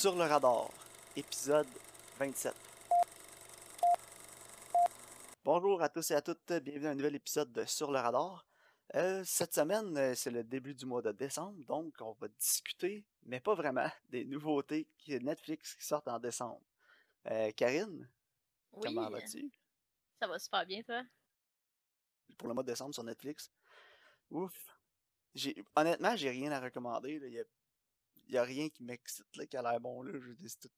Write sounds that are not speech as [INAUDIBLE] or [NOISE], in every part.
Sur le radar, épisode 27. Bonjour à tous et à toutes, bienvenue à un nouvel épisode de Sur le radar. Euh, cette semaine, euh, c'est le début du mois de décembre, donc on va discuter, mais pas vraiment, [LAUGHS] des nouveautés qui Netflix qui sortent en décembre. Euh, Karine, Oui, comment vas-tu? Ça va super bien, toi? pour le mois de décembre sur Netflix? Ouf. J'ai, honnêtement, j'ai rien à recommander. Il a, y a rien qui m'excite, là, qui a l'air bon. Là. Je tout-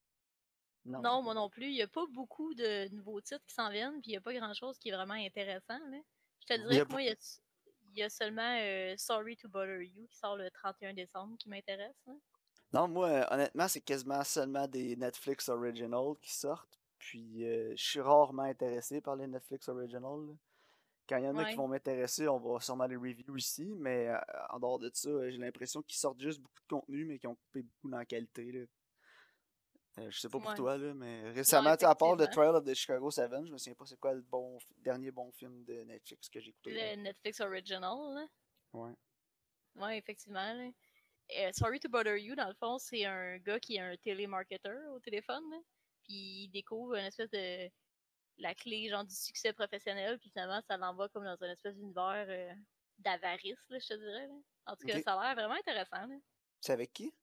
Non. Non, moi non plus. Il n'y a pas beaucoup de nouveaux titres qui s'en viennent, puis il n'y a pas grand-chose qui est vraiment intéressant. Là. Je te Il dirais que moi, il y a, il y a seulement euh, Sorry to Bother You qui sort le 31 décembre qui m'intéresse. Non, moi, euh, honnêtement, c'est quasiment seulement des Netflix Original qui sortent. Puis, euh, je suis rarement intéressé par les Netflix Original. Quand il y en a qui vont m'intéresser, on va sûrement les review ici. Mais euh, en dehors de ça, euh, j'ai l'impression qu'ils sortent juste beaucoup de contenu, mais qu'ils ont coupé beaucoup dans la qualité. Là. Euh, je sais pas pour Ouais. toi, là, mais récemment, tu sais, à part The effectivement. Trial of the Chicago 7, je me souviens pas c'est quoi le bon dernier bon film de Netflix que j'ai écouté. là. Le Netflix Original. Là. Ouais. Ouais, effectivement. là. Euh, Sorry to Bother You, dans le fond, c'est un gars qui est un télémarketeur au téléphone. là. Puis il découvre une espèce de. La clé genre du succès professionnel. Puis finalement, ça l'envoie comme dans une espèce d'univers euh, d'avarice, là, je te dirais. là. En tout cas, ça a l'air vraiment intéressant. C'est avec qui?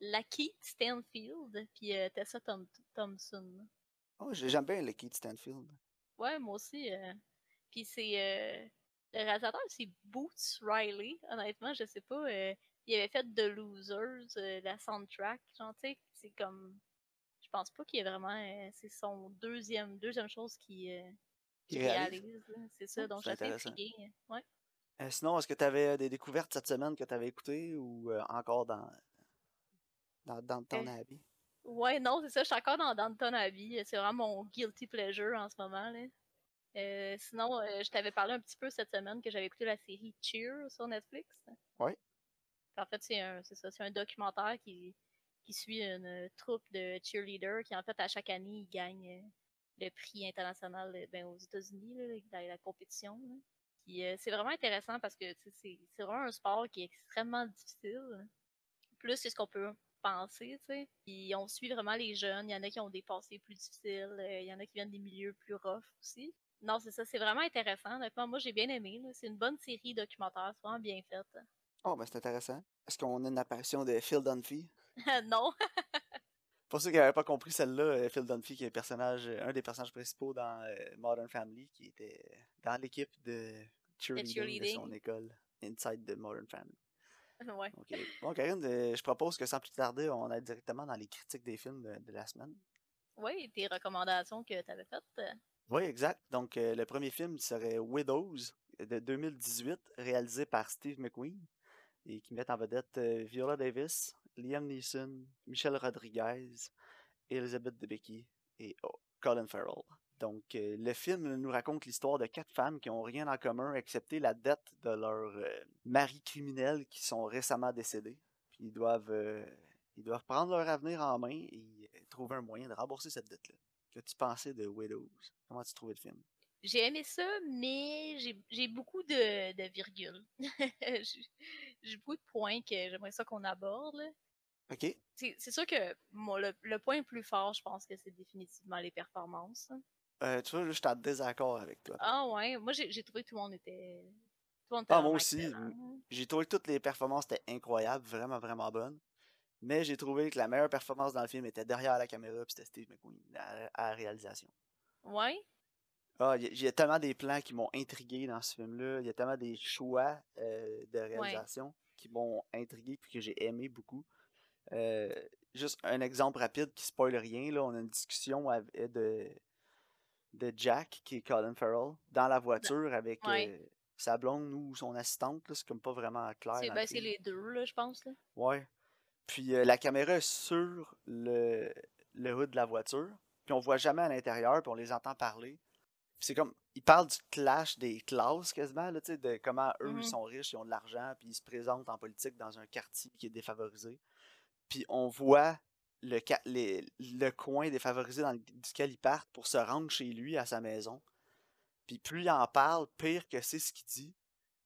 Lakeith Stanfield, puis euh, Tessa Thom- Thompson. Oh, j'ai- j'aime bien Keith Stanfield. Ouais, moi aussi. euh, Puis c'est. euh, Le réalisateur, c'est Boots Riley. Honnêtement, je sais pas. euh, Il avait fait The Losers, la soundtrack. Genre, tu sais, c'est comme. Je pense pas qu'il est vraiment. euh, C'est son deuxième, deuxième chose qu'il euh, Il qu'il réalise. C'est ça, donc intéressant. intriguée. Ouais. Euh, sinon, est-ce que tu avais des découvertes cette semaine que tu avais écoutées ou encore dans, dans, dans ton habit? Ouais, non, c'est ça. Je suis encore dans Downton Abbey. C'est vraiment mon guilty pleasure en ce moment. Là. Sinon, je t'avais parlé un petit peu cette semaine que j'avais écouté la série Cheer sur Netflix. Ouais. En fait, c'est un, c'est ça, c'est un documentaire qui, qui suit une troupe de cheerleaders qui, en fait, à chaque année, ils gagnent euh, le prix international euh, ben, aux États-Unis, dans la compétition. Puis, euh, c'est vraiment intéressant parce que c'est vraiment un sport qui est extrêmement difficile. Plus que ce qu'on peut penser, tu sais. Puis on suit vraiment les jeunes. Il y en a qui ont des passés plus difficiles. euh, Il y en a qui viennent des milieux plus rough aussi. Non, c'est ça, c'est vraiment intéressant. Honnêtement, moi, j'ai bien aimé. C'est une bonne série documentaire, c'est vraiment bien faite. Oh, ben c'est intéressant. Est-ce qu'on a une apparition de Phil Dunphy? [LAUGHS] non, Pour ceux qui n'avaient pas compris celle-là, euh, Phil Dunphy, qui est un, personnage, euh, un des personnages principaux dans euh, Modern Family, qui était dans l'équipe de cheerleading, de son cheerleading. école, Inside the Modern Family. ouais. Bon, Karine, je propose que sans plus tarder, on aille directement dans les critiques des films de, de la semaine. Oui, tes recommandations que tu avais faites. Oui, exact. Donc, euh, le premier film serait Widows de 2018, réalisé par Steve McQueen, et qui met en vedette euh, Viola Davis, Liam Neeson, Michelle Rodriguez, Elizabeth Debicki et oh, Colin Farrell. Donc, euh, le film nous raconte l'histoire de quatre femmes qui n'ont rien en commun excepté la dette de leurs euh, maris criminels qui sont récemment décédés. Puis ils doivent, euh, ils doivent prendre leur avenir en main et trouver un moyen de rembourser cette dette-là. Qu'as-tu pensé de Widows? Comment tu trouvais le film? J'ai aimé ça, mais j'ai beaucoup de, de virgules. [LAUGHS] j'ai beaucoup de points que j'aimerais ça qu'on aborde. OK. C'est sûr que moi, le, le point le plus fort, je pense que c'est définitivement les performances. Euh, tu vois, je suis en désaccord avec toi. Ah ouais, moi j'ai trouvé que tout le monde était. Tout le monde était Ah, moi aussi. J'ai trouvé que toutes les performances étaient incroyables, vraiment, vraiment bonnes. Mais j'ai trouvé que la meilleure performance dans le film était derrière la caméra, puis c'était Steve McQueen à, à la réalisation. Ouais, Ah, il y, a- il y a tellement des plans qui m'ont intrigué dans ce film-là. Il y a tellement des choix euh, de réalisation qui m'ont intrigué puis que j'ai aimé beaucoup. Euh, juste un exemple rapide qui spoil rien. Là, on a une discussion av- euh, de, de Jack, qui est Colin Farrell, dans la voiture avec Ouais. euh, sa blonde ou son assistante. C'est comme pas vraiment clair. c'est ben, le les deux, là, je pense. Là. Ouais. Puis euh, la caméra est sur le, le hood de la voiture. Puis on voit jamais à l'intérieur, puis on les entend parler. C'est comme, ils parlent du clash des classes quasiment, là, de comment eux, ils sont riches, ils ont de l'argent, puis ils se présentent en politique dans un quartier qui est défavorisé. Puis on voit le, ca- les- le coin défavorisé dans duquel ils partent pour se rendre chez lui, à sa maison. Puis plus il en parle, pire que c'est ce qu'il dit.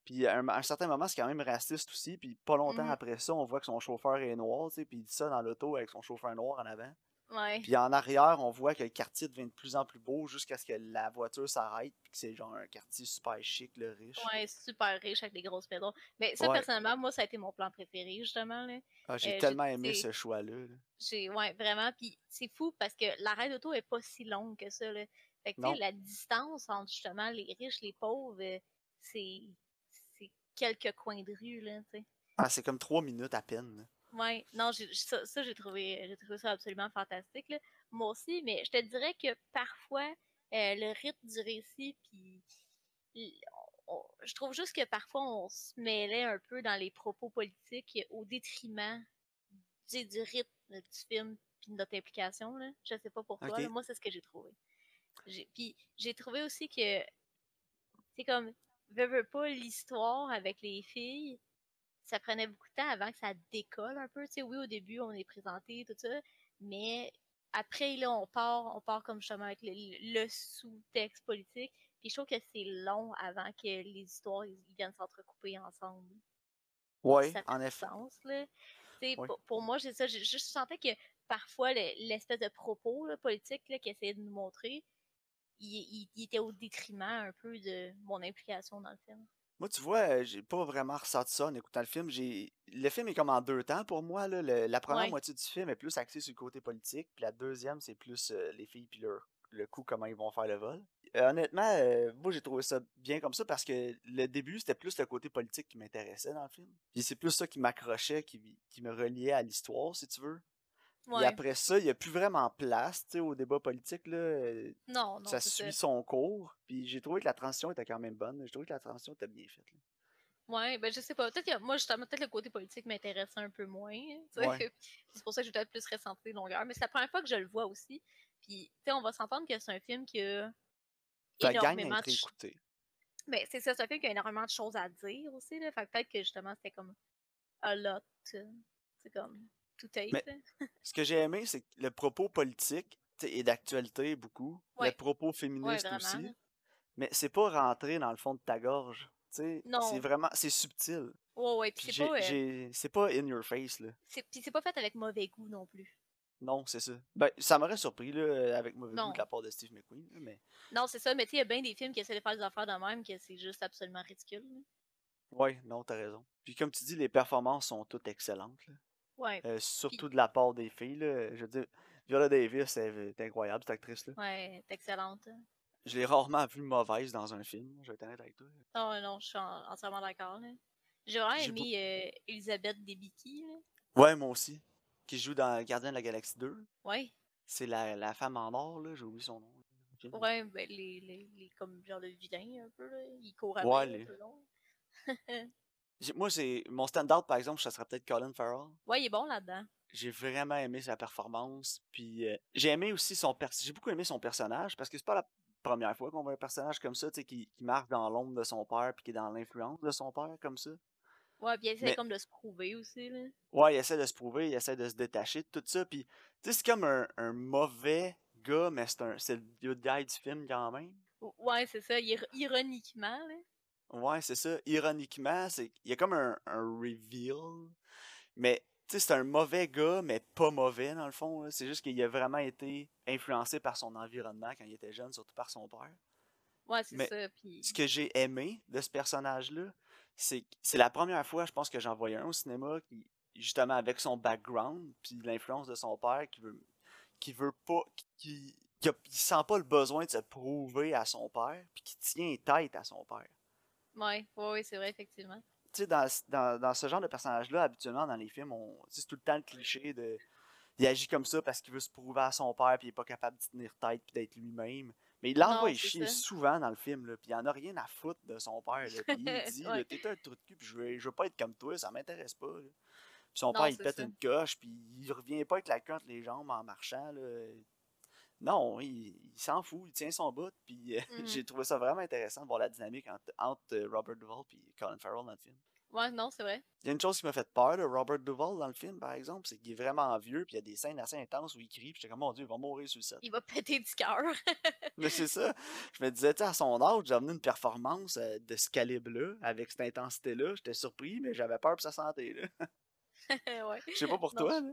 Puis à un, à un certain moment, c'est quand même raciste aussi. Puis pas longtemps Mhm. après ça, on voit que son chauffeur est noir, tu sais. Puis il dit ça dans l'auto avec son chauffeur noir en avant. Ouais. Puis en arrière, on voit que le quartier devient de plus en plus beau jusqu'à ce que la voiture s'arrête. Puis que c'est genre un quartier super chic, le riche. Ouais, super riche avec des grosses maisons. Mais ça, Ouais. personnellement, moi, ça a été mon plan préféré, justement. Là. Ah, Euh, j'ai j'ai- tellement aimé ce choix-là. là. J'ai, ouais, vraiment. Puis c'est fou parce que l'arrêt d'auto est pas si longue que ça. Là. Fait que, tu Non. sais, la distance entre justement les riches, les pauvres, euh, c'est, c'est quelques coins de rue, là, tu sais. Ah, c'est comme trois minutes à peine. là. Ouais, non, j'ai- ça, ça, j'ai trouvé, j'ai trouvé ça absolument fantastique. Là. Moi aussi, mais je te dirais que parfois, euh, le rythme du récit, puis je trouve juste que parfois on se mêlait un peu dans les propos politiques au détriment du, du rythme du film puis de notre implication. Là. Je sais pas pour toi, Ok. là, moi c'est ce que j'ai trouvé. J'ai- Puis j'ai trouvé aussi que c'est comme veux, veux pas l'histoire avec les filles ça prenait beaucoup de temps avant que ça décolle un peu. Tu sais, oui, au début, on est présenté, tout ça, mais après, là, on part, on part comme justement avec le, le sous-texte politique. Puis je trouve que c'est long avant que les histoires ils, viennent s'entrecouper ensemble. Fait en effet. sens, là. Pour, pour moi, j'ai ça. Je sentais que parfois, le- l'espèce de propos là, politique qu'ils essayaient de nous montrer, il, il- il était au détriment un peu de mon implication dans le film. Moi, tu vois, euh, j'ai pas vraiment ressenti ça en écoutant le film. J'ai... Le film est comme en deux temps pour moi. Là. Le- La première Ouais. moitié du film est plus axée sur le côté politique, puis la deuxième, c'est plus euh, les filles puis leur le coup, comment ils vont faire le vol. Euh, honnêtement, euh, moi, j'ai trouvé ça bien comme ça parce que le début, c'était plus le côté politique qui m'intéressait dans le film. Puis c'est plus ça qui m'accrochait, qui, qui me reliait à l'histoire, si tu veux. Ouais. après ça, il n'y a plus vraiment place au débat politique. Là. euh, Non, non, ça suit ça. son cours. Puis j'ai trouvé que la transition était quand même bonne. J'ai trouvé que la transition était bien faite. là. Ouais, ben je sais pas. Peut-être que moi, justement, peut-être le côté politique m'intéressait un peu moins. Ouais. [LAUGHS] C'est pour ça que j'ai peut-être plus ressentir longueur. Mais c'est la première fois que je le vois aussi. Puis, tu sais, on va s'entendre que c'est un film qui a énormément de. ch- écouté. Ben, c'est ça, c'est un film qui a énormément de choses à dire aussi. Là. Fait que peut-être que justement, c'était comme a lot. C'est comme tout. Mais- là. [LAUGHS] Ce que j'ai aimé, c'est que le propos politique est d'actualité beaucoup. Ouais. Le propos féministe aussi. Mais c'est pas rentré dans le fond de ta gorge. C'est vraiment, c'est subtil. Ouais, ouais. Puis Puis c'est j'ai- pas, euh, c'est pas in your face, là. c'est- puis c'est pas fait avec mauvais goût non plus. Non, c'est ça. Ben, ça m'aurait surpris, là, avec mauvais goût de la part de Steve McQueen, mais... Non, c'est ça. Mais tu sais, il y a bien des films qui essaient de faire des affaires de même que c'est juste absolument ridicule. là. Ouais, non, t'as raison. Puis comme tu dis, les performances sont toutes excellentes, là. Ouais. Euh, surtout de la part des filles, là. Je veux dire, Viola Davis est, est incroyable, cette actrice-là. Ouais, c'est excellente. hein. Je l'ai rarement vue mauvaise dans un film, je vais être honnête avec toi. Non, non, je suis en- entièrement d'accord. J'ai vraiment aimé euh, Elisabeth Debicki. Là. Ouais, moi aussi. Qui joue dans Gardien de la Galaxie 2. Ouais, C'est la, la femme en or, là, j'ai oublié son nom. Ouais, ben les, les, les comme genre le vilain un peu, là. Il court après Ouais, un les- peu long. [LAUGHS] J'ai- Moi, c'est mon stand-out, par exemple, ça serait peut-être Colin Farrell. Ouais, il est bon là-dedans. J'ai vraiment aimé sa performance. Puis euh, j'ai aimé aussi son j'ai beaucoup aimé son personnage parce que c'est pas la première fois qu'on voit un personnage comme ça, tu sais, qui, qui marche dans l'ombre de son père puis qui est dans l'influence de son père comme ça. Ouais, puis il essaie Mais- comme de se prouver aussi, là. Ouais, il essaie de se prouver, il essaie de se détacher de tout ça. Puis tu sais, c'est comme un, un mauvais gars, mais c'est un c'est le good guy du film quand même. Ou- Ouais, c'est ça, ir- ironiquement, là. Ouais, c'est ça. Ironiquement, c'est il y a comme un, un reveal, mais tu sais, c'est un mauvais gars, mais pas mauvais dans le fond. C'est juste qu'il a vraiment été influencé par son environnement quand il était jeune, surtout par son père. Ouais, c'est ça, puis... Ce que j'ai aimé de ce personnage-là, c'est que c'est la première fois, je pense, que j'en voyais un au cinéma qui, justement, avec son background, puis l'influence de son père, qui veut, qui veut pas, qui, qui, a- il sent pas le besoin de se prouver à son père, puis qui tient tête à son père. Ouais, ouais, ouais, c'est vrai, effectivement. tu sais, dans, dans, dans ce genre de personnage-là, habituellement, dans les films, on, c'est tout le temps le cliché de. Il agit comme ça parce qu'il veut se prouver à son père, puis il est pas capable de tenir tête, puis d'être lui-même. Mais il l'envoie chier souvent dans le film, là, puis il en a rien à foutre de son père. Là, puis il dit [LAUGHS] Ouais. T'es un trou de cul, puis je veux, je veux pas être comme toi, ça m'intéresse pas. là. Puis son Non, père, il pète ça. une coche, puis il revient pas avec la queue entre les jambes en marchant. Là. Non, il, il s'en fout, il tient son bout, puis euh, [LAUGHS] Mhm. j'ai trouvé ça vraiment intéressant de voir la dynamique entre, entre euh, Robert Duvall et Colin Farrell dans le film. Ouais, non, c'est vrai. Il y a une chose qui m'a fait peur de Robert Duvall dans le film, par exemple, c'est qu'il est vraiment vieux, puis il y a des scènes assez intenses où il crie, puis j'étais comme, mon Dieu, il va mourir sur le set. Il va péter du cœur. [LAUGHS] Mais c'est ça. Je me disais, tu sais, à son âge, j'ai amené une performance euh, de ce calibre-là, avec cette intensité-là. J'étais surpris, mais j'avais peur pour sa santé, là. [LAUGHS] ouais. Je sais pas pour Non, toi, je- là.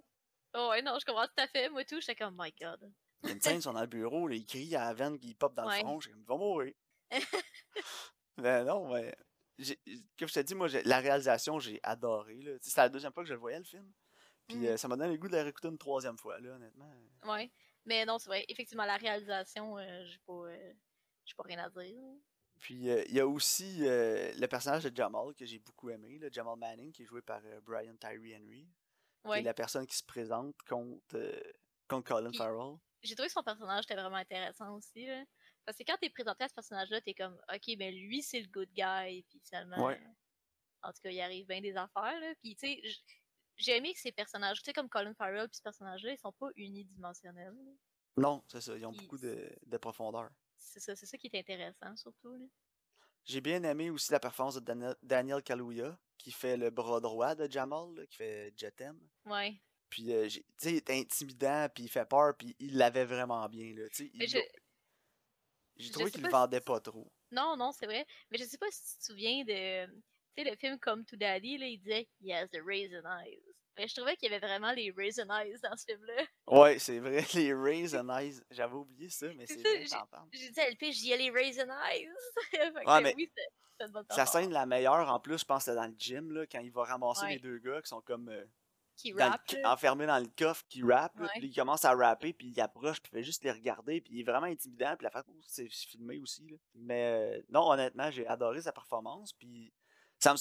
Oh, ouais, non, je comprends tout à fait. Moi, tout, j'étais comme, my god. Il y a une scène, ils sont dans le bureau, là, il crie à la veine, il pop dans Ouais. le front, [LAUGHS] j'ai comme, va mourir. mais non, mais. Comme je t'ai dit, moi, la réalisation, j'ai adoré. C'était la deuxième fois que je le voyais, le film. Puis Mhm. euh, ça m'a donné le goût de le réécouter une troisième fois, là, honnêtement. Ouais. Mais non, c'est vrai. Effectivement, la réalisation, euh, j'ai pas, euh, pas rien à dire. Puis il y a aussi le personnage de Jamal que j'ai beaucoup aimé, là, Jamal Manning, qui est joué par Brian Tyree Henry, qui Ouais. est la personne qui se présente contre, contre Colin Farrell. J'ai trouvé que son personnage était vraiment intéressant aussi. Là. Parce que quand t'es présenté à ce personnage-là, t'es comme, ok, ben lui, c'est le good guy. Puis finalement, Ouais. en tout cas, il arrive bien des affaires. Là. Puis tu sais, j'ai aimé que ces personnages, tu sais, comme Colin Farrell puis ce personnage-là, ils sont pas unidimensionnels. là. Non, c'est ça, ils ont Ils- beaucoup de, de profondeur. C'est ça, c'est ça qui est intéressant, surtout. Là. J'ai bien aimé aussi la performance de Daniel, Daniel Kaluuya, qui fait le bras droit de Jamal, là, qui fait Jetem. Ouais. Puis, euh, tu sais, il est intimidant, puis il fait peur, puis il l'avait vraiment bien, là, tu sais. Je- J'ai trouvé qu'il le si- vendait pas trop. Non, non, c'est vrai. Mais je sais pas si tu te souviens de. Tu sais, le film Come to Daddy, là, il disait He has the raisin eyes. Mais je trouvais qu'il y avait vraiment les raisin eyes dans ce film-là. Ouais, c'est vrai, [LAUGHS] les Rays and Eyes, j'avais oublié ça, mais C'est vrai, j'ai- dit à LP, j'y ai les raisin eyes. [LAUGHS] Fait que Ouais, mais oui, c'est Sa scène la meilleure, en plus, je pense que c'est dans le gym, là, quand il va ramasser Ouais. les deux gars qui sont comme euh, Qui dans le rap. ca- là. enfermés dans le coffre, qui Ouais. puis il commence à rapper, puis il approche, puis il fait juste les regarder, puis il est vraiment intimidant, puis la façon dont c'est filmé aussi. là. Mais euh, non, honnêtement, j'ai adoré sa performance, puis ça me,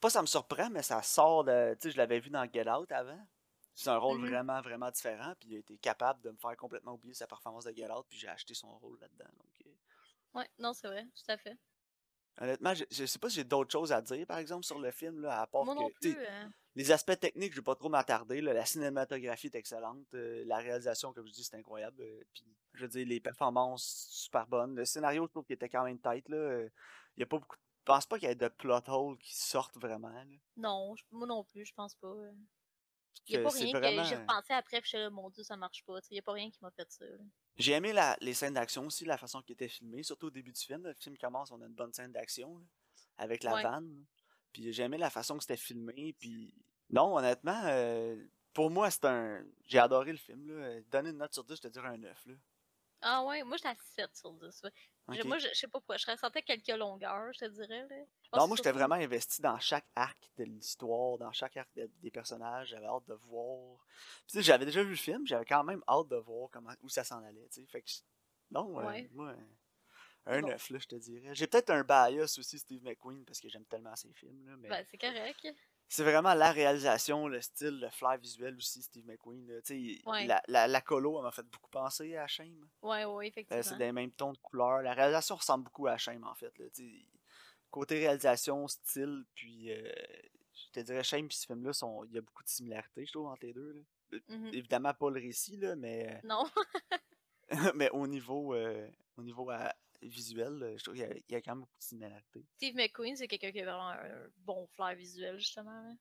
pas ça me surprend, mais ça sort de. Tu sais, je l'avais vu dans Get Out avant. C'est un rôle Mhm. vraiment, vraiment différent, puis il a été capable de me faire complètement oublier sa performance de Get Out, puis j'ai acheté son rôle là-dedans. Donc, euh, Ouais, non, c'est vrai, tout à fait. Honnêtement, je, je sais pas si j'ai d'autres choses à dire, par exemple, sur le film, là, à part Moi que. non plus. euh, Les aspects techniques, je vais pas trop m'attarder. La cinématographie est excellente. euh, la réalisation, comme je dis, c'est incroyable. euh, puis, je veux dire, les performances, super bonnes. Le scénario, je trouve qu'il était quand même tête. Il y a pas beaucoup. Je pense pas qu'il y ait de plot holes qui sortent vraiment. là. Non, moi non plus, je pense pas. euh. Il y a pas rien que j'ai repensé après, puis je suis là, mon dieu, ça marche pas. Il y a pas rien qui m'a fait ça. là. J'ai aimé la- les scènes d'action aussi, la façon qui était filmée, surtout au début du film. là. Le film commence, on a une bonne scène d'action avec la Ouais. vanne. Puis j'ai aimé la façon que c'était filmé. Puis non, honnêtement, euh, pour moi, c'est un. J'ai adoré le film. Là. Donner une note sur 10, je te dirais un 9. Là. Ah ouais, moi j'étais à 7 sur 10. Moi, je, je sais pas pourquoi, je ressentais quelques longueurs, je te dirais. Là. Non, moi, j'étais vraiment investi dans chaque arc de l'histoire, dans chaque arc de- des personnages. J'avais hâte de voir. Puis, j'avais déjà vu le film, j'avais quand même hâte de voir comment, où ça s'en allait. Fait que, non, euh, Ouais. moi, un bon. 9, là, je te dirais. J'ai peut-être un bias aussi, Steve McQueen, parce que j'aime tellement ses films. Là, mais Ben, c'est correct. C'est vraiment la réalisation, le style, le flair visuel aussi, Steve McQueen. là. Ouais. la, la, la colo, elle m'a fait beaucoup penser à Shame. Ouais, ouais, Euh, effectivement. c'est des mêmes tons de couleurs. La réalisation ressemble beaucoup à Shame, en fait. Là. Côté réalisation, style, puis euh, je te dirais Shame et ce film-là, il y a beaucoup de similarités, je trouve, entre les deux. là. Mhm. Évidemment, pas le récit, là, mais, Non, [LAUGHS] mais au niveau, euh, au niveau euh, visuel, euh, je trouve qu'il y, a- il y a quand même beaucoup de similarités. Steve McQueen, c'est quelqu'un qui a vraiment un bon flair visuel, justement. là.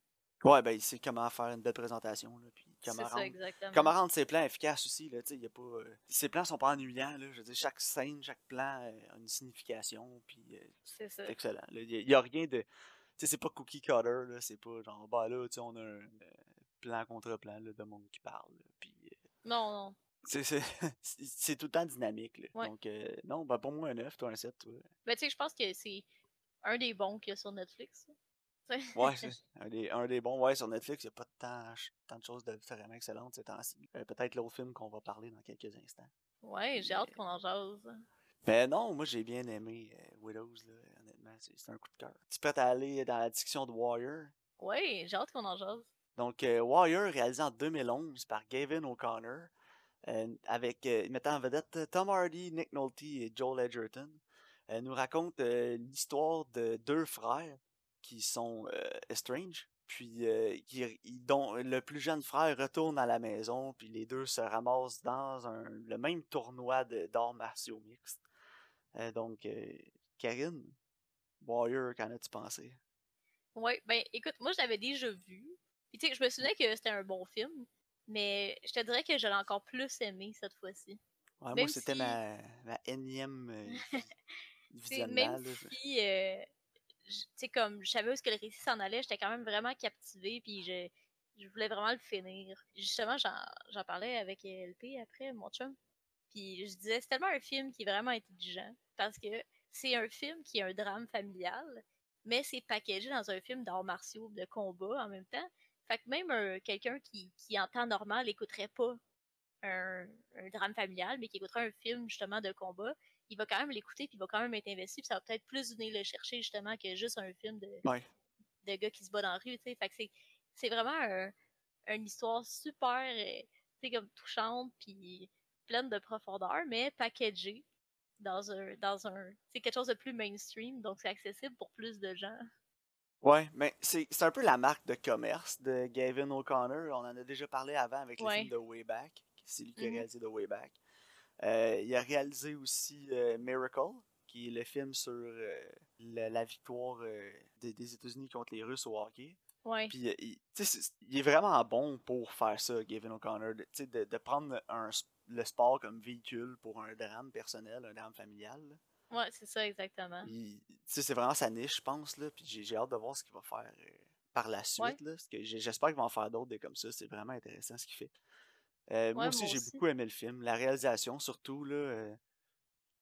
Ouais, ben, il sait comment faire une belle présentation, là, puis comment rendre, comment rendre ses plans efficaces aussi. Là, tu sais, il y a pas, euh, ses plans sont pas ennuyants. Là, je veux dire, chaque scène, chaque plan euh, a une signification, puis euh, C'est ça. Excellent. là. Il n'y a, rien de. Tu sais, c'est pas cookie cutter, là. C'est pas genre, bah là, tu sais, on a un plan contre plan là, de monde qui parle. là, Puis, Non, non. [LAUGHS] c'est, tout le temps dynamique, là. Ouais. Donc, euh, non, ben pour moi, un 9, toi, un 7, toi. Ben, tu sais, je pense que c'est un des bons qu'il y a sur Netflix. [LAUGHS] Ouais, c'est un des, un des bons. Ouais, sur Netflix, il n'y a pas tant, tant de choses de vraiment excellentes ces temps-ci. Euh, peut-être l'autre film qu'on va parler dans quelques instants. Ouais, j'ai hâte qu'on en jase. Mais non, moi, j'ai bien aimé euh, Widows, là. Honnêtement, c'est, un coup de cœur. Tu à aller dans la discussion de Warrior? Ouais, j'ai hâte qu'on en jase. Donc, euh, Warrior, réalisé en 2011 par Gavin O'Connor, euh, avec euh, mettant en vedette euh, Tom Hardy, Nick Nolte et Joel Edgerton, euh, nous raconte euh, l'histoire de deux frères qui sont euh, estranged, puis euh, qui, dont le plus jeune frère retourne à la maison, puis les deux se ramassent dans un, le même tournoi d'arts martiaux mixtes. Euh, donc, euh, Karine, Warrior, qu'en as-tu pensé? Ouais, ben écoute, moi je l'avais déjà vu. Puis tu sais, je me souvenais que c'était un bon film, mais je te dirais que je l'ai encore plus aimé cette fois-ci. Ouais, moi, c'était si- ma, ma énième euh, [LAUGHS] visionnement. même là. si, euh, j- tu sais, comme je savais où que le récit s'en allait, j'étais quand même vraiment captivée, puis je, je voulais vraiment le finir. Justement, j'en j'en parlais avec LP après, mon chum, puis je disais, c'est tellement un film qui est vraiment intelligent, parce que c'est un film qui est un drame familial, mais c'est packagé dans un film d'arts martiaux, de combat en même temps. Fait que même un- quelqu'un qui, qui en temps normal écouterait pas un, un drame familial, mais qui écouterait un film justement de combat, il va quand même l'écouter, puis il va quand même être investi, puis ça va peut-être plus venir le chercher justement que juste un film de, Ouais. de gars qui se bat dans la rue, tu sais. Fait que c'est, c'est vraiment un- une histoire super, euh, tu sais, comme touchante, puis pleine de profondeur, mais packagée dans un, dans un, c'est quelque chose de plus mainstream, donc c'est accessible pour plus de gens. Ouais, mais c'est un peu la marque de commerce de Gavin O'Connor. On en a déjà parlé avant avec le Ouais. film de Wayback. C'est lui qui a Mhm. réalisé de Wayback. Euh, il a réalisé aussi euh, Miracle, qui est le film sur euh, la, la victoire des, des États-Unis contre les Russes au hockey. Ouais, Puis, il, tu sais, c'est- il est vraiment bon pour faire ça, Gavin O'Connor, de, tu sais, de, de prendre un, le sport comme véhicule pour un drame personnel, un drame familial. Ouais, c'est ça exactement. Il- tu sais, c'est vraiment sa niche, je pense, là, puis j'ai hâte de voir ce qu'il va faire euh, par la suite, Ouais. là, parce que j'espère qu'il va en faire d'autres des comme ça, c'est vraiment intéressant ce qu'il fait. Euh, moi aussi, j'ai beaucoup aimé le film, la réalisation surtout, là, euh,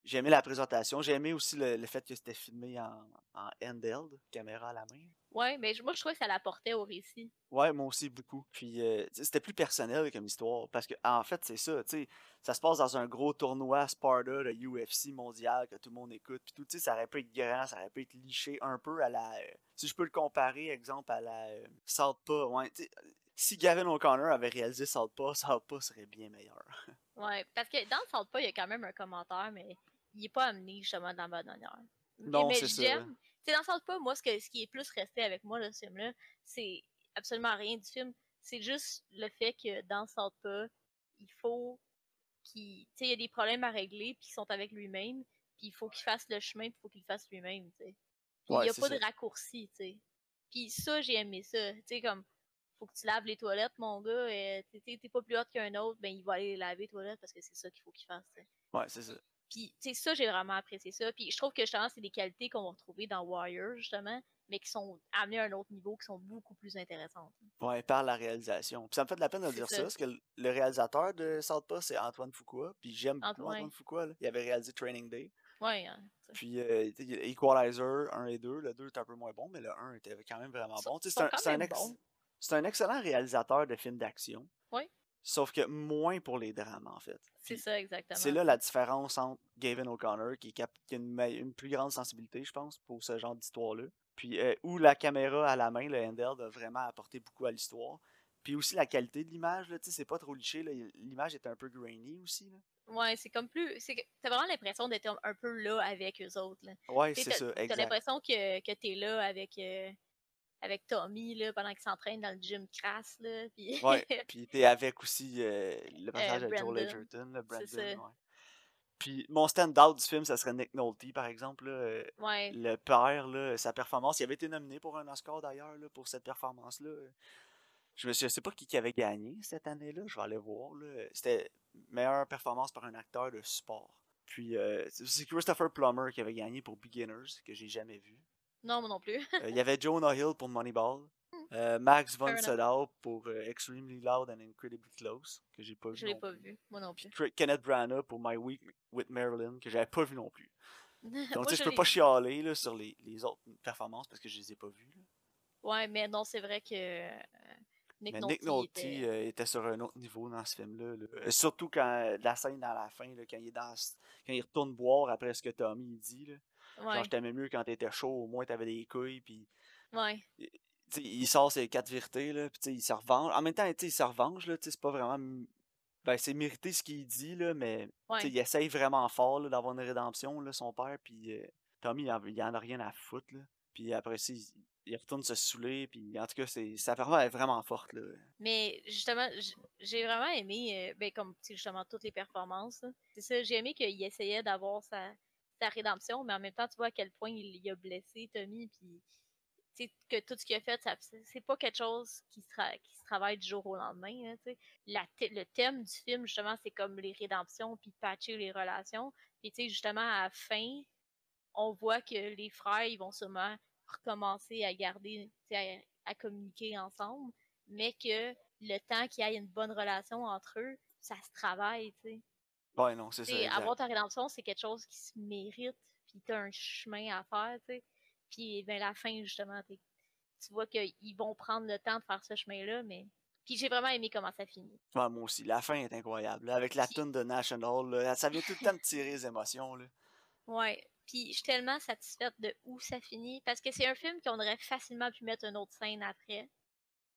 j'ai aimé la présentation, j'ai aimé aussi le, le fait que c'était filmé en, en handheld, caméra à la main. Ouais, mais moi je trouvais que ça l'apportait au récit. Ouais, moi aussi beaucoup. Puis euh, c'était plus personnel comme histoire. Parce que en fait, c'est ça, tu sais, ça se passe dans un gros tournoi Sparta de UFC mondial que tout le monde écoute. Puis tout, tu sais, ça aurait pu être grand, ça aurait pu être liché un peu à la. euh, si je peux le comparer, exemple, à la euh, Southpaw. Ouais, si Gavin O'Connor avait réalisé Southpaw, Southpaw serait bien meilleur. [LAUGHS] Ouais, parce que dans le Salt pas, il y a quand même un commentaire, mais il est pas amené justement de la bonne. Mais- Non, c'est ça. Tu dans Salt pas, moi, ce, que, ce qui est plus resté avec moi, là, ce film-là, c'est absolument rien du film. C'est juste le fait que dans Salt pas, il faut qu'il. Tu sais, il y a des problèmes à régler, puis ils sont avec lui-même, puis il faut qu'il fasse le chemin, puis il faut qu'il le fasse lui-même, tu sais. Il Ouais, n'y a pas ça. de raccourci, tu sais. Puis ça, j'ai aimé ça. Tu sais, comme, faut que tu laves les toilettes, mon gars, et t'es- pas plus hot qu'un autre, ben il va aller laver les toilettes parce que c'est ça qu'il faut qu'il fasse. Ouais, c'est ça. Puis, tu sais, ça, j'ai vraiment apprécié ça. Puis, je trouve que justement, c'est des qualités qu'on va retrouver dans Warrior, justement, mais qui sont amenées à un autre niveau, qui sont beaucoup plus intéressantes. Ouais, par la réalisation. Puis ça me fait de la peine de dire ça, ça. parce que le- réalisateur de Southpaw, c'est Antoine Fuqua. Puis j'aime beaucoup Antoine. Antoine Fuqua. là. Il avait réalisé Training Day. Ouais, hein. Puis euh, Equalizer 1 et 2, le 2 était un peu moins bon, mais le 1 était quand même vraiment bon. C'est un, ex- un excellent réalisateur de films d'action. Ouais. Sauf que moins pour les drames, en fait. C'est ça, exactement. C'est là la différence entre Gavin O'Connor, qui, qui a une, plus grande sensibilité, je pense, pour ce genre d'histoire-là. Puis euh, où la caméra à la main, le handheld, a vraiment apporté beaucoup à l'histoire. Puis aussi la qualité de l'image, là, tu sais, c'est pas trop liché, l'image est un peu grainy aussi. Là. Ouais, c'est comme plus. T'as vraiment l'impression d'être un- peu là avec eux autres. Là. Ouais, c'est T'as ça, t'as exact. l'impression que, que t'es là avec, euh, avec Tommy là, pendant qu'il s'entraîne dans le gym crasse. Là, puis... Ouais, [LAUGHS] puis t'es avec aussi euh, le personnage de Joel Brandon. Edgerton, le Brandon. Ouais. Puis mon stand-out du film, ça serait Nick Nolte, par exemple. là, euh, ouais, le père, là, sa performance, il avait été nominé pour un Oscar d'ailleurs pour cette performance-là. Je ne sais pas qui, qui avait gagné cette année-là, je vais aller voir. C'était meilleure performance par un acteur de support. Puis euh, c'est c'est Christopher Plummer qui avait gagné pour Beginners, que j'ai jamais vu. Non, moi non plus. Euh, Il y avait Jonah Hill pour Moneyball. euh, Max von. Sydow pour euh, Extremely Loud and Incredibly Close, que j'ai pas vu. Je l'ai pas plus. vu. Moi non plus. Kenneth Branagh pour My Week with Marilyn, que j'avais pas vu non plus. [LAUGHS] Donc, tu sais, je peux pas chialer là, sur les, les autres performances parce que je les ai pas vues. là. Ouais, mais non, c'est vrai que euh, Nick Nick Nolte était- euh, était sur un autre niveau dans ce film-là. là. Surtout quand la scène à la fin, là, quand il est dans quand il retourne boire après ce que Tommy dit. Là. Ouais, Genre, je t'aimais mieux quand t'étais chaud, au moins t'avais des couilles, puis ouais, tu sais, il sort ses quatre vérités, là, puis il se revanche. En même temps, il se revanche, là, c'est pas vraiment. Ben, c'est mérité ce qu'il dit, là, mais ouais. il essaye vraiment fort là, d'avoir une rédemption, là, son père, puis euh, Tommy, il en, il en a rien à foutre, là. Puis après ça, il, il retourne se saouler, puis en tout cas, c'est, sa performance est vraiment forte, là. Mais justement, j'ai vraiment aimé, euh, ben, comme justement toutes les performances. là. C'est ça, j'ai aimé qu'il essayait d'avoir sa, sa rédemption, mais en même temps, tu vois à quel point il, a blessé Tommy. Puis, que tout ce qu'il a fait, c'est pas quelque chose qui se, qui se travaille du jour au lendemain. la le thème du film, justement, c'est comme les rédemptions puis patcher les relations. Puis, tu sais, justement, à la fin, on voit que les frères, ils vont sûrement recommencer à garder, à, à communiquer ensemble, mais que le temps qu'il y ait une bonne relation entre eux, ça se travaille, tu sais. Ouais, non, c'est ça. Avoir ta rédemption, c'est quelque chose qui se mérite, puis t'as un chemin à faire, tu sais. Puis, ben, la fin, justement, tu vois qu'ils vont prendre le temps de faire ce chemin-là, mais. Puis j'ai vraiment aimé comment ça finit. moi aussi, la fin est incroyable. Avec la tune de National, ça vient tout le temps me tirer les émotions. Là. Ouais. Puis je suis tellement satisfaite de où ça finit. Parce que c'est un film qu'on aurait facilement pu mettre une autre scène après.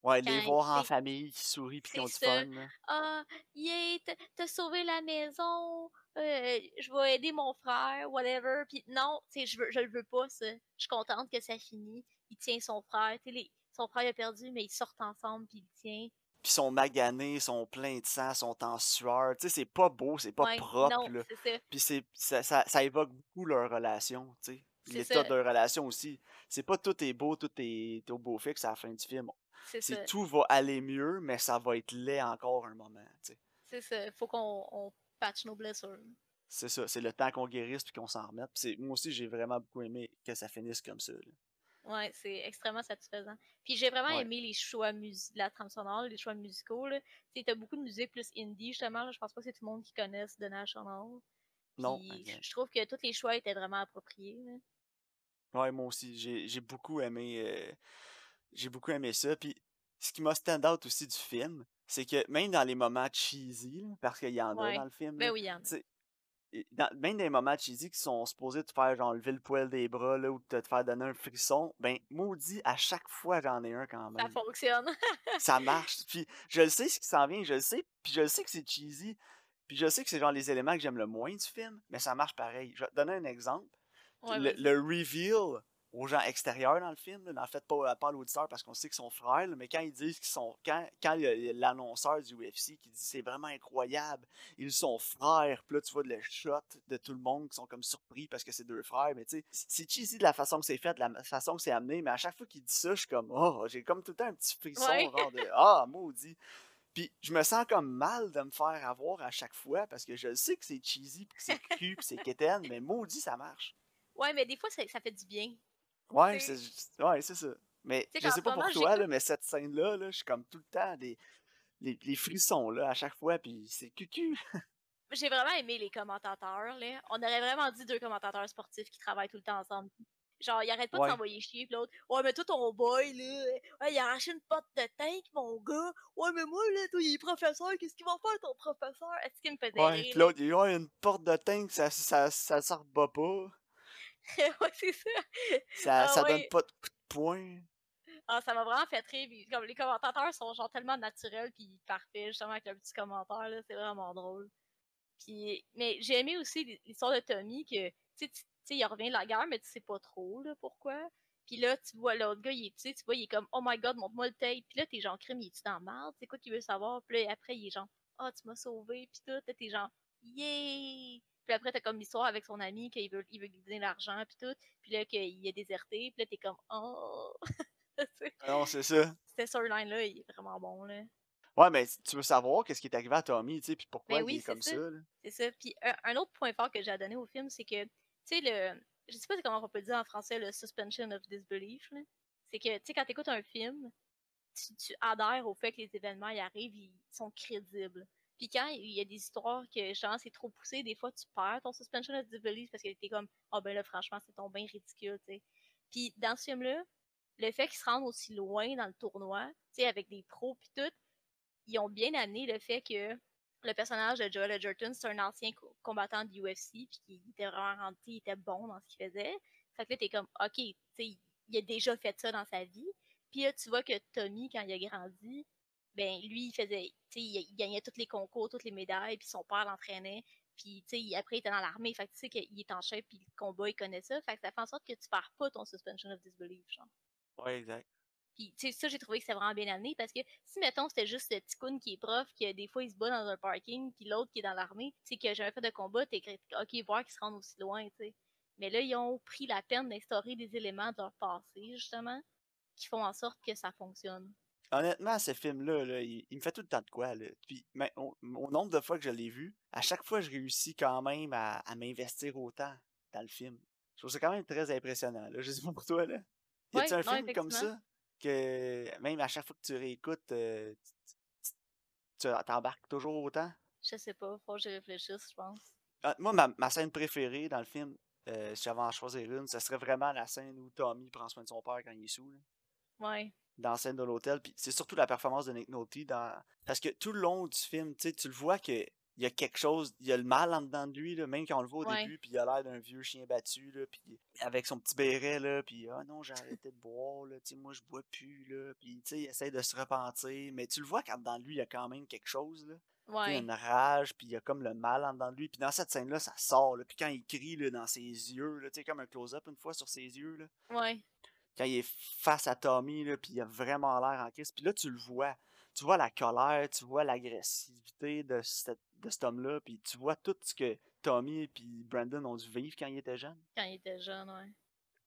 Ouais, les voir en famille qui sourient puis qui ont du fun. Ah, yeah, t'as sauvé la maison, euh, je vais aider mon frère, whatever. Puis non, tu sais, je, veux, je le veux pas, ça. Je suis contente que ça finisse. Il tient son frère, tu sais, son frère a perdu, mais ils sortent ensemble puis il tient. Puis sont maganés, sont pleins de sang, sont en sueur. Tu sais, c'est pas beau, c'est pas propre. Non, ça. Puis ça, ça, ça, évoque beaucoup leur relation, tu sais. L'état de leur relation aussi. C'est pas tout est beau, tout est, au beau fixe à la fin du film c'est tout va aller mieux, mais ça va être laid encore un moment. C'est ça. Il faut qu'on patche nos blessures. C'est ça. C'est le temps qu'on guérisse puis qu'on s'en remette. moi aussi, j'ai vraiment beaucoup aimé que ça finisse comme ça. Ouais, c'est extrêmement satisfaisant. Puis j'ai vraiment aimé les choix de la trame sonore, les choix musicaux. Tu as beaucoup de musique plus indie, justement. Je pense pas que c'est tout le monde qui connaisse The National. non. Je trouve que tous les choix étaient vraiment appropriés. Ouais, moi aussi. J'ai beaucoup aimé. Euh, j'ai beaucoup aimé ça. Puis ce qui m'a stand out aussi du film, c'est que même dans les moments cheesy, parce qu'il y en a dans le film, ben oui, y en a. même dans les moments cheesy qui sont supposés te faire genre lever le poil des bras là, ou te, te faire donner un frisson, ben maudit, à chaque fois j'en ai un quand même. Ça fonctionne. ça [LAUGHS] marche. Puis je le sais ce qui s'en vient, je le sais, puis je le sais que c'est cheesy. Puis je sais que c'est genre les éléments que j'aime le moins du film, mais ça marche pareil. Je vais te donner un exemple. le, le, reveal aux gens extérieurs dans le film. Là. En fait, pas, pas à l'auditeur parce qu'on sait qu'ils sont frères, mais quand ils disent qu'ils sont. Quand, quand l'annonceur du UFC qui dit c'est vraiment incroyable, ils sont frères, puis là tu vois le shot de tout le monde qui sont comme surpris parce que c'est deux frères. Mais tu sais, c'est cheesy de la façon que c'est fait, de la façon que c'est amené, mais à chaque fois qu'il dit ça, je suis comme Oh, j'ai comme tout le temps un petit frisson genre de Ah, maudit. Puis je me sens comme mal de me faire avoir à chaque fois parce que je sais que c'est cheesy, puis que c'est cru, puis c'est quétaine, mais maudit, ça marche. Ouais, mais des fois, ça, ça fait du bien. Ouais, c'est ouais, ça. Mais je sais pas pour toi, là, mais cette scène-là, là, je suis comme tout le temps des les, les frissons là, à chaque fois, puis c'est cucu. J'ai vraiment aimé les commentateurs. Là. On aurait vraiment dit deux commentateurs sportifs qui travaillent tout le temps ensemble. Genre, ils arrêtent pas de s'envoyer chier, pis l'autre, ouais, mais toi, ton boy, là, ouais, il a arraché une pote de tank, mon gars. Ouais, mais moi, là, toi, il est professeur, qu'est-ce qu'il va faire, ton professeur? Est-ce qu'il me fait des Ouais, pis l'autre, il a une porte de tank, ça, ça, ça, ça bat pas. [LAUGHS] ouais, c'est ça. Ça, ah ça donne pas de coup de poing. Ah, ça m'a vraiment fait rire. Comme les commentateurs sont genre tellement naturels puis parfaits, justement, avec un petit commentaire, là, c'est vraiment drôle. Puis, mais j'ai aimé aussi l'histoire de Tommy, que, tu sais, il revient de la guerre, mais tu sais pas trop, là, pourquoi. Puis là, tu vois l'autre gars, il est, tu vois, il est comme, oh my god, montre-moi le tape. Puis là, t'es genre, crime, il est-tu dans merde? C'est quoi qu'il veut savoir? Puis là, après, il est genre, oh, tu m'as sauvé. Puis tout, t'es genre, yeah! Puis après, t'as comme l'histoire avec son ami qu'il veut, il veut lui donner l'argent, puis tout. Puis là, qu'il a déserté. Puis là, t'es comme, oh. [LAUGHS] Ah non, c'est ça. Cette storyline-là, il est vraiment bon, là. Ouais, mais tu veux savoir qu'est-ce qui est arrivé à Tommy, tu sais, puis pourquoi ben il est, comme ça. c'est ça. Puis un, autre point fort que j'ai à donner au film, c'est que, tu sais, le. Je sais pas comment on peut dire en français le suspension of disbelief, là. C'est que, tu sais, quand t'écoutes un film, tu, tu, adhères au fait que les événements y arrivent, ils sont crédibles. Puis quand il y a des histoires que genre c'est trop poussé, des fois tu perds ton suspension of disbelief parce que t'es comme ah oh, ben là franchement c'est bien ridicule, tu sais. Puis dans ce film-là, le fait qu'ils se rendent aussi loin dans le tournoi, tu sais avec des pros puis tout, ils ont bien amené le fait que le personnage de Joel Edgerton, c'est un ancien combattant du UFC puis qui était vraiment rendu, il était bon dans ce qu'il faisait. Fait que là t'es comme OK, tu sais il a déjà fait ça dans sa vie. Puis là tu vois que Tommy quand il a grandi, ben lui, il faisait, il, gagnait tous les concours, toutes les médailles, puis son père l'entraînait. Puis, après, il était dans l'armée. Fait que tu sais qu'il est en chef, puis le combat, il connaît ça. Fait que ça fait en sorte que tu perds pas ton suspension of disbelief, genre. Ouais, exact. Puis, tu sais, ça, j'ai trouvé que c'est vraiment bien amené parce que si, mettons, c'était juste le petit qui est prof, que des fois, il se bat dans un parking, puis l'autre qui est dans l'armée, tu sais, que jamais fait de combat, t'es OK, voir qu'ils se rendent aussi loin, tu sais. Mais là, ils ont pris la peine d'instaurer des éléments de leur passé, justement, qui font en sorte que ça fonctionne. Honnêtement, ce film-là, là, il, il me fait tout le temps de quoi. Là. Puis, mais, au, au nombre de fois que je l'ai vu, à chaque fois, je réussis quand même à, à m'investir autant dans le film. Je trouve ça quand même très impressionnant. Là. Je sais pas pour toi. Là. Y Ouais, a-tu un non, film comme ça que même à chaque fois que tu réécoutes, euh, tu- t'embarques toujours autant? Je sais pas, faut que j'y réfléchisse, je pense. Ah, moi, ma, ma scène préférée dans le film, euh, si j'avais à en choisir une, ce serait vraiment la scène où Tommy prend soin de son père quand il est sous. là. Ouais, dans la scène de l'hôtel. Puis c'est surtout la performance de Nick Nolte dans. Parce que tout le long du film, tu sais, tu le vois que. Il y a quelque chose, il y a le mal en dedans de lui, là, même quand on le voit au Ouais. début, puis il a l'air d'un vieux chien battu, là, puis avec son petit béret, là, puis ah non, j'ai arrêté de boire, là, tu sais, moi je bois plus, là, puis tu sais, il essaie de se repentir, mais tu le vois quand dans lui, il y a quand même quelque chose, là. Tu sais, ouais, une rage, puis il y a comme le mal en dedans de lui, puis dans cette scène-là, ça sort, là, puis quand il crie, là, dans ses yeux, là, tu sais, comme un close-up une fois sur ses yeux, là ouais, quand il est face à Tommy, là, puis il a vraiment l'air en crise. Puis là, tu le vois. Tu vois la colère, tu vois l'agressivité de, cet- de cet homme-là, puis tu vois tout ce que Tommy et Brandon ont dû vivre quand ils étaient jeunes. quand il était jeune, ouais.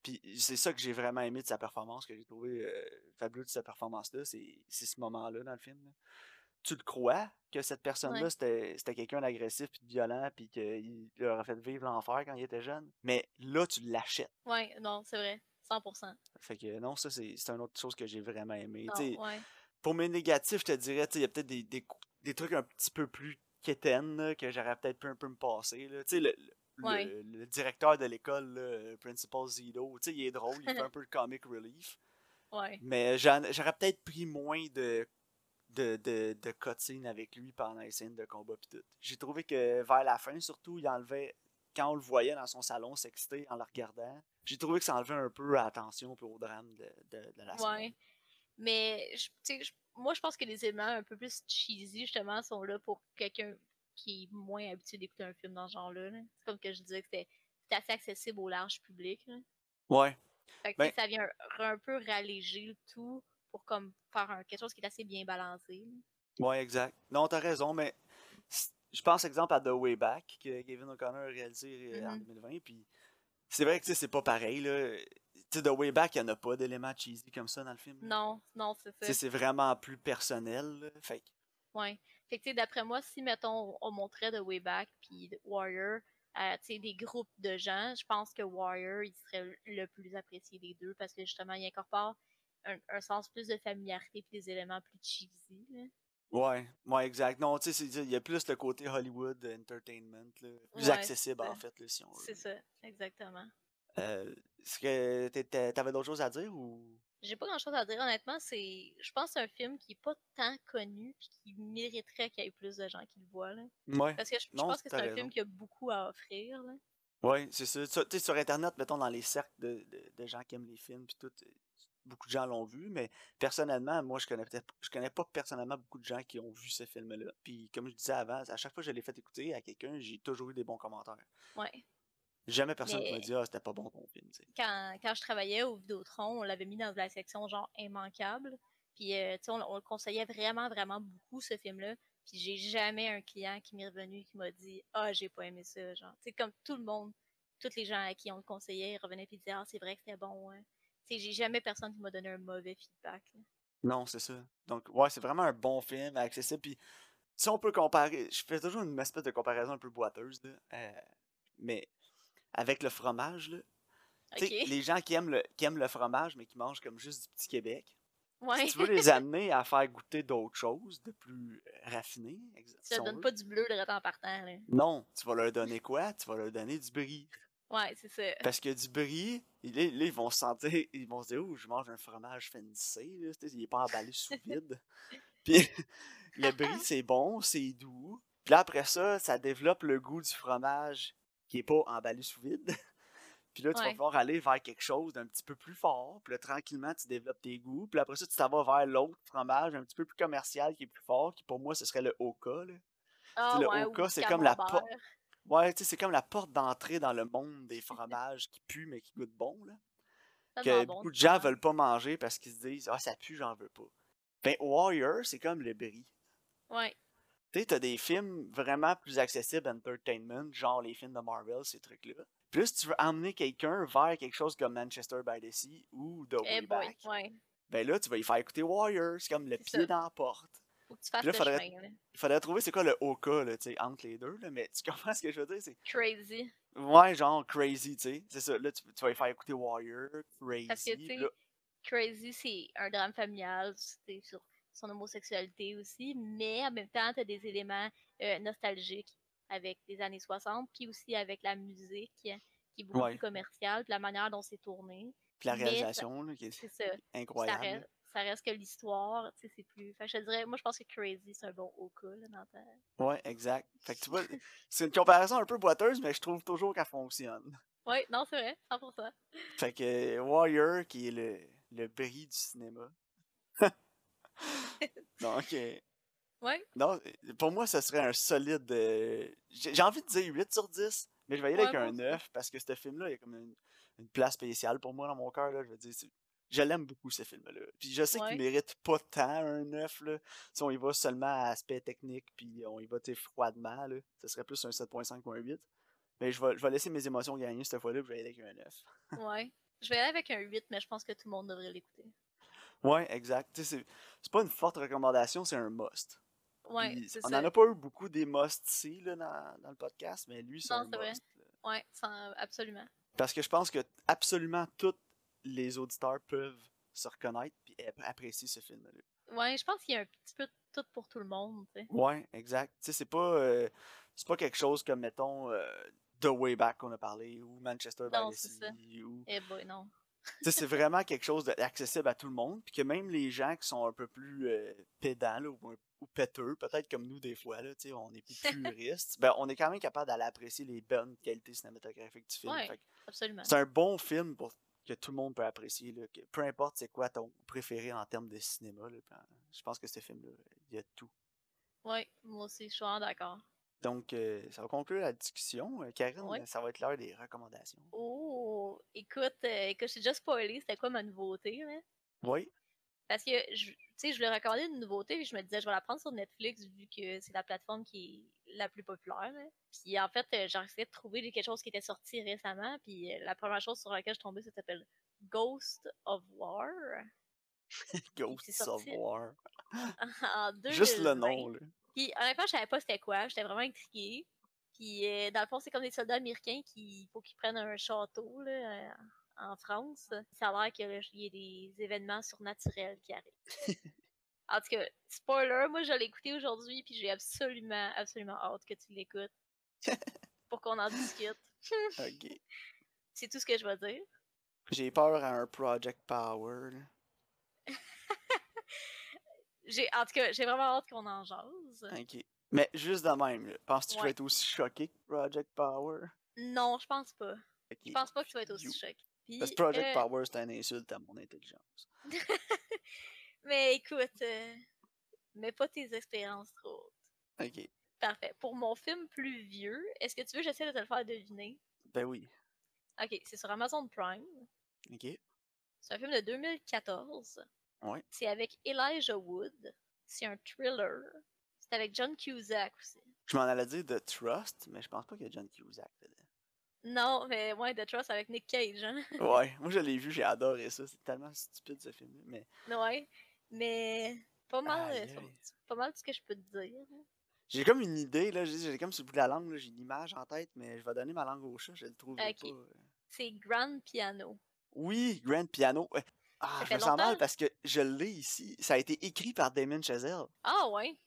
Puis c'est ça que j'ai vraiment aimé de sa performance, que j'ai trouvé euh, fabuleux de sa performance-là, c'est ce moment-là dans le film. là. Tu le crois que cette personne-là, Ouais. c'était c'était quelqu'un d'agressif puis de violent, puis qu'il leur a fait vivre l'enfer quand il était jeune? Mais là, tu l'achètes. Ouais, non, c'est vrai, 100%. Fait que non, ça, c'est une autre chose que j'ai vraiment aimé. Non, ouais, pour mes négatifs, je te dirais, il y a peut-être des, des, des trucs un petit peu plus quétaines que j'aurais peut-être pu un peu me passer. Là. Le, le, Ouais. le- le directeur de l'école, Principal Zito, il est drôle, il fait [LAUGHS] un peu de comic relief. ouais, Mais j'aurais peut-être pris moins de, de, de, de cutscenes avec lui pendant les scènes de combat pis tout. J'ai trouvé que vers la fin, surtout, il enlevait, quand on le voyait dans son salon s'exciter en le regardant, j'ai trouvé que ça enlevait un peu à l'attention puis au drame de, de, de la scène. ouais. Mais, je- je- moi, je pense que les éléments un peu plus cheesy, justement, sont là pour quelqu'un qui est moins habitué d'écouter un film dans ce genre-là. là. C'est comme que je disais que c'était assez accessible au large public. là. Ouais. Fait que, Ben- ça vient un, un peu ralléger le tout pour comme faire un- quelque chose qui est assez bien balancé. là. Ouais, exact. Non, t'as raison, mais je pense, exemple, à The Way Back, que Kevin O'Connor a réalisé euh, en Mhm. 2020, puis c'est vrai que c'est pas pareil, là. The Way Back, il y en a pas d'éléments cheesy comme ça dans le film. Non, non, c'est ça. c'est vraiment plus personnel, là. Fait que, Ouais. Fait que, d'après moi, si, mettons, on montrait The Way Back puis Warrior à, des groupes de gens, je pense que Warrior, il serait le plus apprécié des deux parce que, justement, il incorpore un, un sens plus de familiarité puis des éléments plus cheesy, là. Ouais, ouais, exact. Non, tu sais, il y a plus le côté Hollywood Entertainment, là. Plus Ouais, accessible, en fait, là, si on veut. C'est ça, exactement. Euh, Est-ce que t'avais d'autres choses à dire ou? J'ai pas grand chose à dire, honnêtement. C'est, je pense que c'est un film qui est pas tant connu puis qui mériterait qu'il y ait plus de gens qui le voient, là. Ouais. Parce que je, pense que c'est un raison. film qui a beaucoup à offrir, là. Ouais, c'est ça. Tu sais, sur Internet, mettons, dans les cercles de, de- de gens qui aiment les films, puis tout, beaucoup de gens l'ont vu, mais personnellement, moi, je connais peut-être, je connais pas personnellement beaucoup de gens qui ont vu ce film-là. Puis, comme je disais avant, à chaque fois que je l'ai fait écouter à quelqu'un, j'ai toujours eu des bons commentaires. Ouais. Jamais personne qui m'a dit, ah, c'était pas bon ton film, quand, quand je travaillais au Vidéotron, on l'avait mis dans la section genre immanquable. Puis, euh, tu sais, on, on le conseillait vraiment, vraiment beaucoup, ce film-là. Puis, j'ai jamais un client qui m'est revenu qui m'a dit Ah, j'ai pas aimé ça. Genre, tu sais, comme tout le monde, tous les gens à qui on le conseillait, ils revenaient et disaient Ah, c'est vrai que c'était bon. hein. J'ai jamais personne qui m'a donné un mauvais feedback. là. Non, c'est ça. Donc, ouais, c'est vraiment un bon film, accessible. Puis, si on peut comparer, je fais toujours une espèce de comparaison un peu boiteuse, là. euh, mais avec le fromage, là. Les gens qui aiment, le, qui aiment le fromage, mais qui mangent comme juste du petit Québec, Ouais. si tu veux les [LAUGHS] amener à faire goûter d'autres choses, de plus euh, raffinées, tu leur on donnes pas du bleu de en partant. Là. non, tu vas leur donner quoi? Tu vas leur donner du brie. Ouais, c'est ça. Parce que du brie, là, ils vont se sentir, ils vont se dire, oh, je mange un fromage fancy, là, il est pas emballé sous [LAUGHS] vide. Puis le brie, c'est bon, c'est doux. Puis là, après ça, ça développe le goût du fromage qui est pas emballé sous vide. [LAUGHS] Puis là, tu vas pouvoir aller vers quelque chose d'un petit peu plus fort. Puis là, tranquillement, tu développes tes goûts. Puis après ça, tu t'en vas vers l'autre fromage un petit peu plus commercial qui est plus fort, qui pour moi, ce serait le Oka. Là. Ah, le Oka, c'est comme la porte. Ouais, tu sais, c'est comme la porte d'entrée dans le monde des fromages qui puent mais qui goûtent bon. Là. Que bon, beaucoup de gens veulent pas manger parce qu'ils se disent Ah, ça pue, j'en veux pas. Ben, Warrior, c'est comme le brie. Ouais, Tu sais, t'as des films vraiment plus accessibles entertainment, genre les films de Marvel, ces trucs-là. Plus tu veux emmener quelqu'un vers quelque chose comme Manchester by the Sea ou The eh Way boy, Back, ouais. ben là, tu vas y faire écouter Warrior. C'est comme le pied ça. dans la porte. Faut que tu fasses là, le faudrait- chemin. là. Il faudrait trouver c'est quoi le OK, là, tu sais, entre les deux, là, mais tu comprends ce que je veux dire? C'est, Crazy. ouais, genre crazy, tu sais. C'est ça, là, tu, tu vas y faire écouter Warrior, crazy. Parce que, tu sais, là- Crazy, c'est un drame familial, c'est sur son homosexualité aussi, mais en même temps, t'as des éléments euh, nostalgiques avec les années 60, puis aussi avec la musique qui est beaucoup Ouais. plus commerciale, puis la manière dont c'est tourné. puis la réalisation, là, qui est C'est ça. Ça incroyable. reste, ça reste que l'histoire, tu sais, c'est plus. Fait que je te dirais, moi, je pense que Crazy, c'est un bon Oka, là, dans ta. Ouais, exact. Fait que tu vois, c'est une comparaison un peu boiteuse, mais je trouve toujours qu'elle fonctionne. Ouais, non, c'est vrai, 100%. Fait que Warrior, qui est le, le bris du cinéma. [LAUGHS] Donc, euh, Ouais, non, pour moi, ce serait un solide. euh, J'ai envie de dire 8 sur 10, mais je vais y aller Ouais, avec un aussi. 9 parce que ce film-là, il y a comme une, une place spéciale pour moi dans mon cœur. là, Je veux dire, c'est- je l'aime beaucoup, ce film-là. Puis je sais Ouais. qu'il mérite pas tant un 9. Là. Si on y va seulement à aspect technique, puis on y va froidement, là, ce serait plus un 7.5 ou un 8. Mais je vais, je vais laisser mes émotions gagner cette fois-là, puis je vais aller avec un 9. ouais. Je vais aller avec un 8, mais je pense que tout le monde devrait l'écouter. Ouais, exact. C'est pas une forte recommandation, c'est un must. Ouais, Puis, on n'en a pas eu beaucoup des musts-ci là, dans, dans le podcast, mais lui, c'est un vrai. must. là. Ouais, absolument. Parce que je pense que absolument tous les auditeurs peuvent se reconnaître et apprécier ce film-là. Ouais, je pense qu'il y a un petit peu de tout pour tout le monde, tu sais. Ouais, exact. Tu sais, c'est pas, euh, c'est pas quelque chose comme, mettons, euh, The Way Back qu'on a parlé, ou Manchester by Non, the c'est Sea, ou... Eh boy, non. C'est vraiment quelque chose d'accessible à tout le monde, puis que même les gens qui sont un peu plus euh, pédants, là, ou, ou péteux, peut-être comme nous des fois, là, on est plus [LAUGHS] puristes, ben, on est quand même capable d'aller apprécier les bonnes qualités cinématographiques du film. Ouais. Absolument. c'est un bon film pour que tout le monde peut apprécier, là, que peu importe c'est quoi ton préféré en termes de cinéma, là, ben, je pense que ce film-là, il y a tout. Ouais, moi aussi, je suis d'accord. Donc, euh, ça va conclure la discussion. Euh, Karine, ça va être l'heure des recommandations. Oh, écoute, euh, écoute, j'ai déjà spoilé, c'était quoi ma nouveauté, là? Oui, Parce que, je- tu sais, je voulais recommander une nouveauté, puis je me disais, je vais la prendre sur Netflix, vu que c'est la plateforme qui la plus populaire, là. Puis en fait, euh, j'ai essayé de trouver quelque chose qui était sorti récemment, puis euh, la première chose sur laquelle je suis tombée, ça s'appelle Ghost of War. [LAUGHS] Ghost of. War. [LAUGHS] en [LAUGHS] Juste le 2020. nom, là. Puis honnêtement, je savais pas c'était quoi, j'étais vraiment intriguée. Puis euh, dans le fond, c'est comme des soldats américains qui faut qu'ils prennent un château là, euh, en France. Ça a l'air qu'il y a des événements surnaturels qui arrivent. En tout cas, spoiler, moi je l'ai écouté aujourd'hui puis j'ai absolument, absolument hâte que tu l'écoutes. [LAUGHS] pour qu'on en discute. Ok. C'est tout ce que je vais dire. J'ai peur à un Project Power. [LAUGHS] J'ai, en tout cas, j'ai vraiment hâte qu'on en jase. Ok. Mais juste de même, penses-tu que vais Ouais. être aussi choqué que Project Power? Non, je pense pas. Je pense pas que tu vas être aussi You. choqué. Puis, Parce que Project euh, Power, c'est une insulte à mon intelligence. [LAUGHS] Mais écoute, euh, mets pas tes expériences trop hautes. Ok. Parfait. Pour mon film plus vieux, est-ce que tu veux que j'essaie de te le faire deviner? Ben oui. Ok, c'est sur Amazon Prime. Ok. C'est un film de 2014. Ouais. C'est avec Elijah Wood. C'est un thriller. C'est avec John Cusack aussi. Je m'en allais dire The Trust, mais je pense pas qu'il y a John Cusack dedans. Non, mais ouais, The Trust avec Nick Cage, hein? Ouais, moi je l'ai vu, j'ai adoré ça. C'est tellement stupide ce film. Mais ouais. Mais pas mal, euh, pas mal ce que je peux te dire. hein. j'ai comme une idée, là. J'ai comme sur le bout de la langue, j'ai une image en tête, mais je vais donner ma langue au chat, je le trouverai Ok. pas. euh. C'est Grand Piano. Oui, Grand Piano. Ah, Ça je me sens mal parce que je l'ai ici. Ça a été écrit par Damon Chazelle. Ah ouais?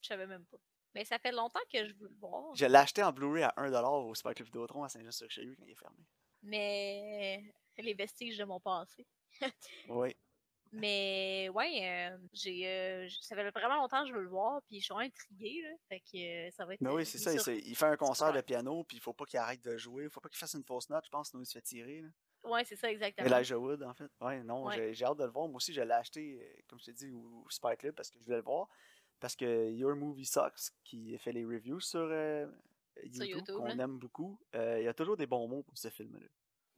Je savais même pas. Mais ça fait longtemps que je veux le voir. Je l'ai acheté en Blu-ray à 1$ au Super Club Vidéotron à Saint-Jean-sur-Richelieu quand il est fermé. Mais les vestiges de mon passé. Oui. Mais ouais, euh, j'ai euh, ça fait vraiment longtemps que je veux le voir, puis je suis intriguée, là. Fait que euh, ça va être. Mais oui, c'est il ça. Il, sur- s'est- il fait un concert de piano, puis il faut pas qu'il arrête de jouer. Il faut pas qu'il fasse une fausse note, je pense, sinon il se fait tirer. Là. Ouais, c'est ça, exactement. Elijah Wood, en fait. Ouais, non, Ouais. j'ai- hâte de le voir. Moi aussi, je l'ai acheté, comme je t'ai dit, au, au Super Club parce que je voulais le voir. Parce que Your Movie Sucks, qui fait les reviews sur, YouTube, YouTube, qu'on aime beaucoup, il y a toujours des bons mots pour ce film-là.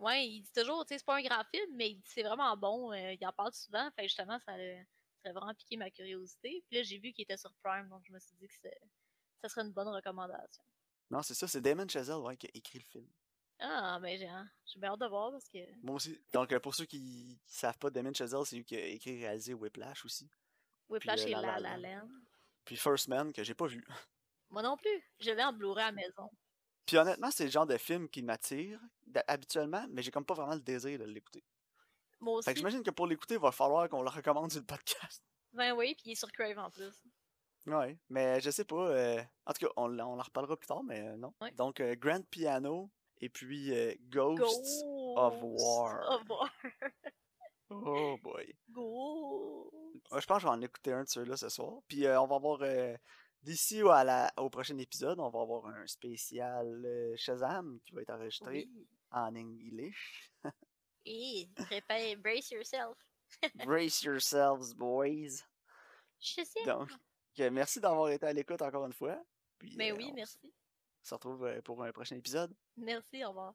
Ouais, il dit toujours, tu sais, c'est pas un grand film, mais il dit c'est vraiment bon. euh, il en parle souvent, fait justement, ça, a- ça a vraiment piqué ma curiosité. Puis là, j'ai vu qu'il était sur Prime, donc je me suis dit que ça serait une bonne recommandation. Non, c'est ça, c'est Damon Chazelle ouais, qui a écrit le film. Ah, mais j'ai hein, j'ai bien hâte de voir parce que. Moi aussi. Donc, euh, pour ceux qui, qui savent pas, Damien Chazelle, c'est lui qui a écrit et réalisé Whiplash aussi. Whiplash euh, et La La La La. Land. Puis First Man, que j'ai pas vu. Moi non plus. Je l'ai en Blu-ray à la maison. Puis honnêtement, c'est le genre de film qui m'attire habituellement, mais j'ai comme pas vraiment le désir de l'écouter. Moi aussi. Fait que j'imagine que pour l'écouter, il va falloir qu'on le recommande sur le podcast. Ben oui, puis il est sur Crave en plus. Ouais, mais je sais pas. euh, En tout cas, on, on en reparlera plus tard, mais euh, non. Ouais. Donc, euh, Grand Piano et puis euh, Ghosts of War. of War. Oh boy. [LAUGHS] Ouais, je pense que je vais en écouter un de ceux-là ce soir. Puis euh, on va avoir, euh, d'ici au prochain épisode, on va avoir un spécial euh, Shazam qui va être enregistré Oui. en English. [LAUGHS] Et prépare, brace yourself. [LAUGHS] Brace yourselves, boys. Je sais. Donc, merci d'avoir été à l'écoute encore une fois. Puis, Mais euh, oui, on merci. se retrouve euh, pour un prochain épisode. Merci, au revoir.